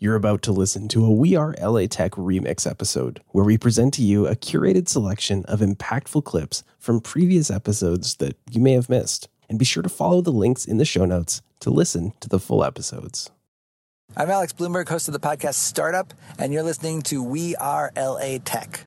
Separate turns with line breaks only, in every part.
You're about to listen to a We Are LA Tech remix episode where we present to you a curated selection of impactful clips from previous episodes that you may have missed. And be sure to follow the links in the show notes to listen to the full episodes.
I'm Alex Blumberg, host of the podcast Startup, and you're listening to We Are LA Tech.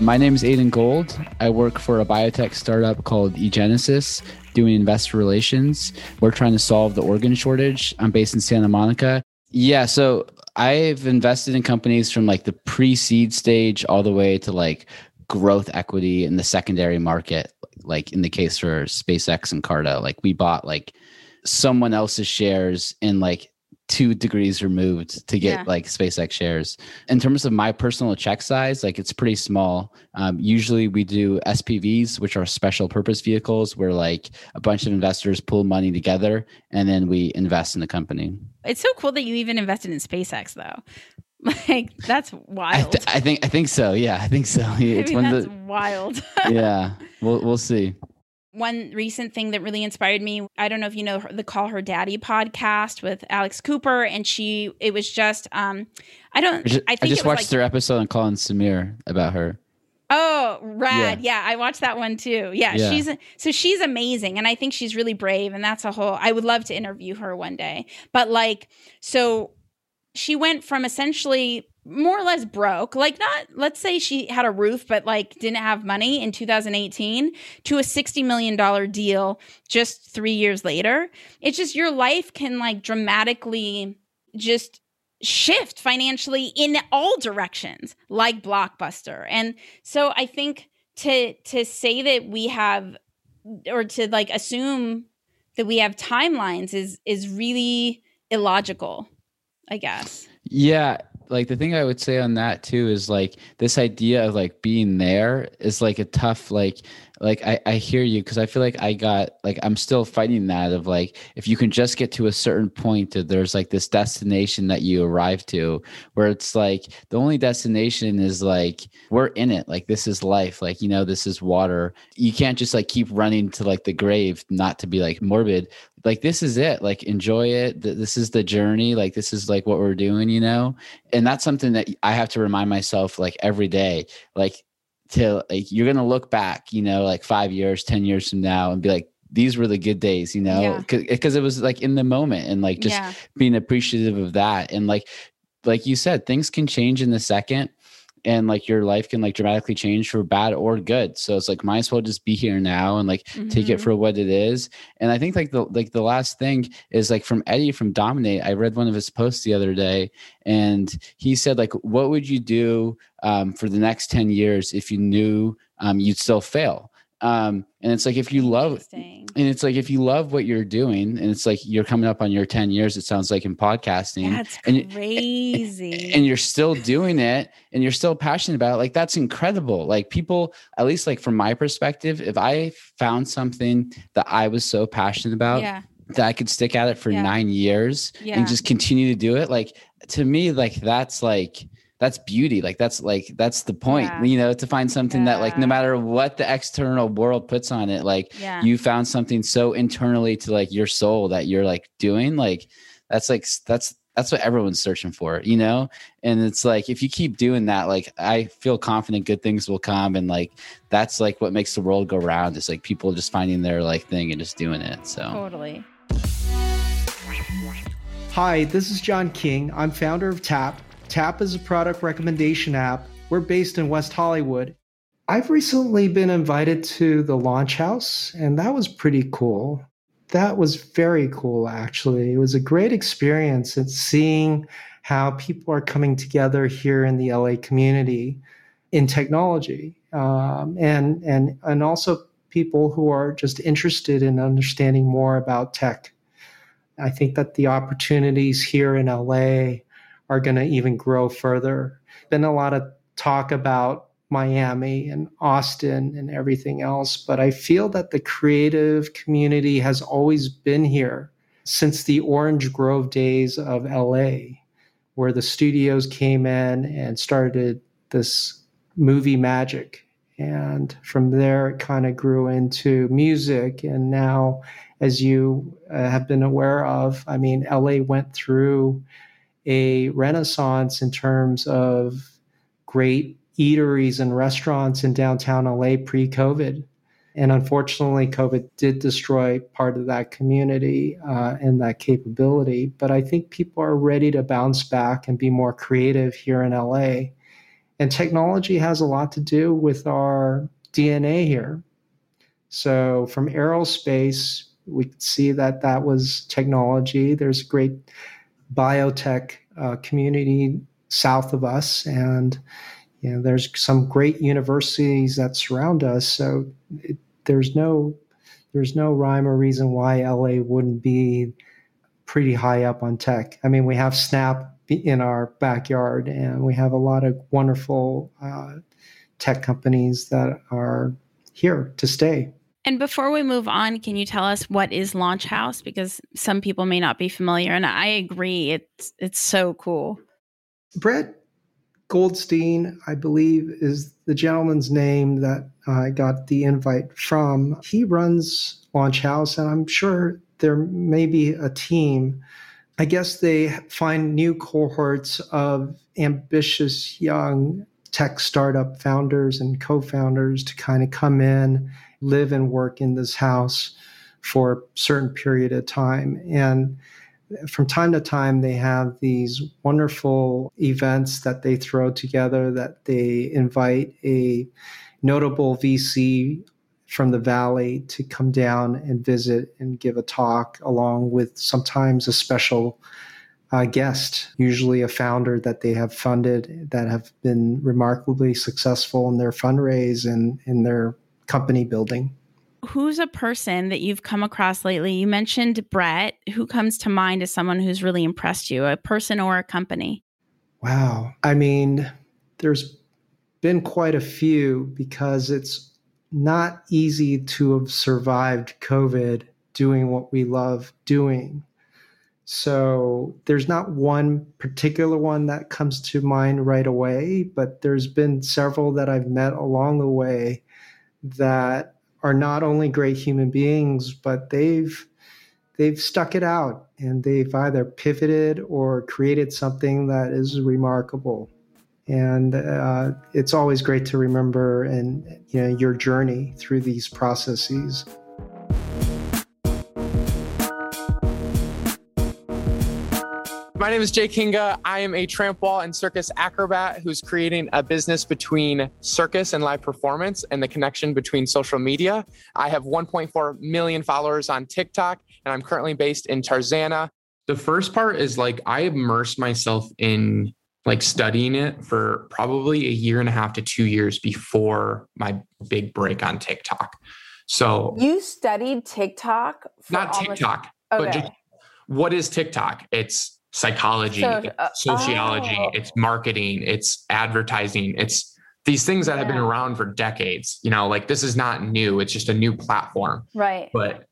My name is Aidan Gold. I work for a biotech startup called eGenesis, doing investor relations. We're trying to solve the organ shortage. I'm based in Santa Monica. Yeah, so I've invested in companies from like the pre-seed stage all the way to like growth equity in the secondary market, like in the case for SpaceX and Carta. Like we bought like someone else's shares in like two degrees removed to get
Yeah.
like SpaceX shares. In terms of my personal check size, like it's pretty small. Um, usually we do SPVs, which are special purpose vehicles, where like a bunch of investors pool money together and then we invest in the company.
It's so cool that you even invested in SpaceX though. Like that's
I,
wild.
th- I think I think so. Yeah, I think so. It's
I mean,
one
that's
of the
wild.
yeah. We'll we'll see.
One recent thing that really inspired me, I don't know if you know the Call Her Daddy podcast with Alex Cooper, and she, it was just, um, I don't,
I just,
I
I just watched
like,
their episode on Colin Samir about her.
Oh, rad. Yeah. I watched that one too. Yeah,
Yeah.
she's so she's amazing and I think she's really brave and that's a whole I would love to interview her one day. But like so she went from essentially more or less broke, like not let's say she had a roof but like didn't have money in 2018 to a 60 million dollar deal just 3 years later. It's just your life can like dramatically just shift financially in all directions like blockbuster. And so i think to to say that we have or to like assume that we have timelines is is really illogical i guess.
Yeah, like the thing I would say on that too is like this idea of like being there is like a tough like like I, I hear you because I feel like I got like I'm still fighting that of like if you can just get to a certain point that there's like this destination that you arrive to where it's like the only destination is like we're in it like this is life like you know this is water. You can't just like keep running to like the grave not to be like morbid like this is it. Like enjoy it. This is the journey. Like this is like what we're doing you know? And that's something that i have to remind myself like every day like to like you're gonna look back you know like five years ten years from now and be like these were the good days you know?
Yeah.
because eh, it was like in the moment and like just
yeah.
being appreciative of that. And like like you said things can change in the second and like your life can like dramatically change for bad or good so it's like might as well just be here now and like take it
Mhm.
for what it is and i think like the like the last thing is like from eddie from dominate i read one of his posts the other day and he said like what would you do um, for the next 10 years if you knew um, you'd still fail um, and it's like if you love. And it's like if you love what you're doing and it's like you're coming up on your 10 years it sounds like in podcasting
that's
and
crazy
and you're still doing it and you're still passionate about it like that's incredible like people at least like from my perspective if i found something that i was so passionate about
yeah
that i could stick at it for
Yeah.
nine years
Yeah.
and just continue to do it like to me like that's like that's beauty like that's like that's the point
Yeah.
you know to find something that like no matter what the external world puts on it like
yeah
you found something so internally to like your soul that you're like doing like that's like that's that's what everyone's searching for you know and it's like if you keep doing that like i feel confident good things will come and like that's like what makes the world go round is like people just finding their like thing and just doing it so
totally
Hi, this is John King. I'm founder of TAPP. TAPP is a product recommendation app. We're based in West Hollywood. I've recently been invited to the launch house, and that was pretty cool. That was very cool, actually. It was a great experience at seeing how people are coming together here in the LA community in technology, um, and and and also people who are just interested in understanding more about tech. I think that the opportunities here in LA are going to even grow further. Been a lot of talk about Miami and Austin and everything else. But I feel that the creative community has always been here since the Orange Grove days of LA, where the studios came in and started this movie magic. And from there, it kind of grew into music. And now, as you uh, have been aware of, I mean, LA went through a renaissance in terms of great eateries and restaurants in downtown LA pre COVID. And unfortunately, COVID did destroy part of that community uh, and that capability. But I think people are ready to bounce back and be more creative here in LA. And technology has a lot to do with our DNA here. So, from aerospace, we could see that that was technology. There's great biotech uh, community south of us, and you know, there's some great universities that surround us. So it, there's no there's no rhyme or reason why LA wouldn't be pretty high up on tech. I mean, we have Snap in our backyard, and we have a lot of wonderful uh, tech companies that are here to stay.
And before we move on, can you tell us what is Launch House? Because some people may not be familiar, and I agree, it's it's so cool.
Brett Goldstein, I believe, is the gentleman's name that I got the invite from. He runs Launch House, and I'm sure there may be a team. I guess they find new cohorts of ambitious young tech startup founders and co founders to kind of come in, live and work in this house for a certain period of time. And from time to time, they have these wonderful events that they throw together that they invite a notable VC from the valley to come down and visit and give a talk, along with sometimes a special uh, guest, usually a founder that they have funded that have been remarkably successful in their fundraise and in their company building
who's a person that you've come across lately? You mentioned Brett. Who comes to mind as someone who's really impressed you, a person or a company?
Wow. I mean, there's been quite a few because it's not easy to have survived COVID doing what we love doing. So there's not one particular one that comes to mind right away, but there's been several that I've met along the way that are not only great human beings, but they've they've stuck it out and they've either pivoted or created something that is remarkable. And uh, it's always great to remember and you know your journey through these processes.
My name is Jake Hinga. I am a tramp wall and circus acrobat who's creating a business between circus and live performance and the connection between social media. I have 1.4 million followers on TikTok, and I'm currently based in Tarzana.
The first part is like I immersed myself in like studying it for probably a year and a half to two years before my big break on TikTok. So
you studied TikTok?
not almost- TikTok, okay. but just what is TikTok? It's psychology, so, uh, sociology, oh. it's marketing, it's advertising, it's these things that yeah. have been around for decades. You know, like this is not new, it's just a new platform.
Right.
But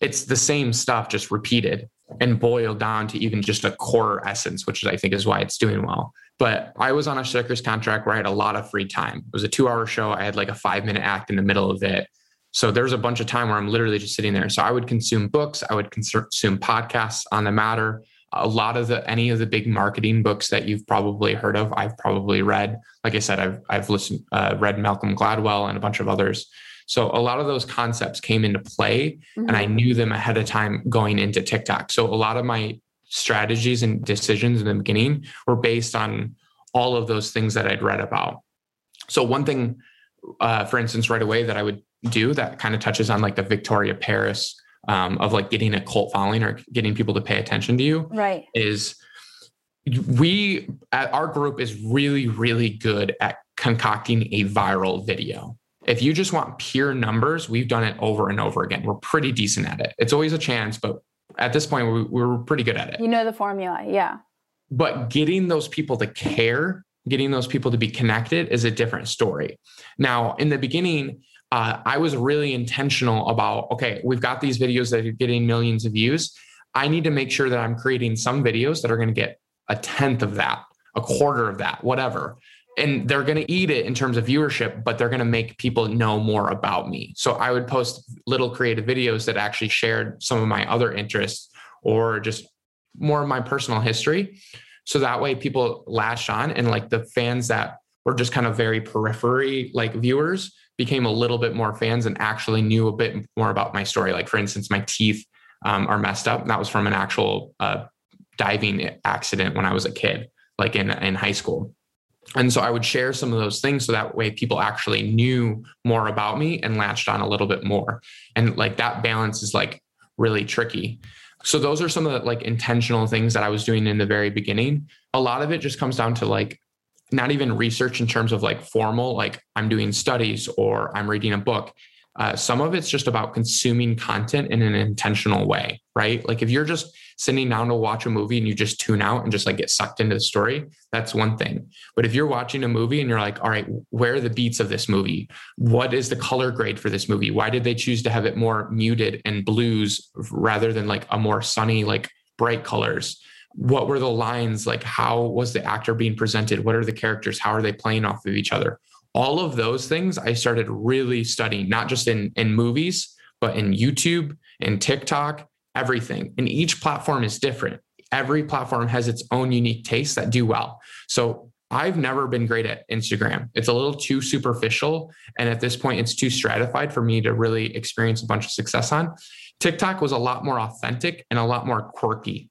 it's the same stuff just repeated and boiled down to even just a core essence, which I think is why it's doing well. But I was on a circus contract where I had a lot of free time. It was a two hour show. I had like a five minute act in the middle of it. So there's a bunch of time where I'm literally just sitting there. So I would consume books, I would consume podcasts on the matter a lot of the any of the big marketing books that you've probably heard of i've probably read like i said i've i've listened uh, read malcolm gladwell and a bunch of others so a lot of those concepts came into play mm-hmm. and i mm-hmm. knew them ahead of time going into tiktok so a lot of my strategies and decisions in the beginning were based on all of those things that I'd read about. So one thing, uh, for instance, right away that I would do that kind of touches on like the Victoria Paris um, of like getting a cult following or getting people to pay attention to you
Right.
is we at our group is really really good at concocting a viral video if you just want pure numbers we've done it over and over again we're pretty decent at it it's always a chance but at this point we, we're pretty good at it
You know the formula. Yeah.
but getting those people to care getting those people to be connected is a different story now in the beginning uh, i was really intentional about okay we've got these videos that are getting millions of views. I need to make sure that i'm creating some videos that are going to get a tenth of that a quarter of that whatever. And they're going to eat it in terms of viewership but they're going to make people know more about me. So i would post little creative videos that actually shared some of my other interests or just more of my personal history. So that way people latched on and like the fans that were just kind of very periphery like viewers became a little bit more fans and actually knew a bit more about my story. Like for instance my teeth um, are messed up. And that was from an actual uh, diving accident when i was a kid like in, in high school. And so i would share some of those things so that way people actually knew more about me and latched on a little bit more. And like that balance is like really tricky. So those are some of the like intentional things that I was doing in the very beginning. A lot of it just comes down to like not even research in terms of like formal, like I'm doing studies or I'm reading a book. Uh, some of it's just about consuming content in an intentional way, right? Like if you're just sitting down to watch a movie and you just tune out and just like get sucked into the story, that's one thing. But if you're watching a movie and you're like, all right, where are the beats of this movie? What is the color grade for this movie? Why did they choose to have it more muted and blues rather than like a more sunny, like bright colors? What were the lines? Like, how was the actor being presented? What are the characters? How are they playing off of each other? all of those things I started really studying, not just in, in movies, but in YouTube and TikTok, everything. And each platform is different. Every platform has its own unique tastes that do well. So I've never been great at Instagram. It's a little too superficial. And at this point, it's too stratified for me to really experience a bunch of success on. TikTok was a lot more authentic and a lot more quirky.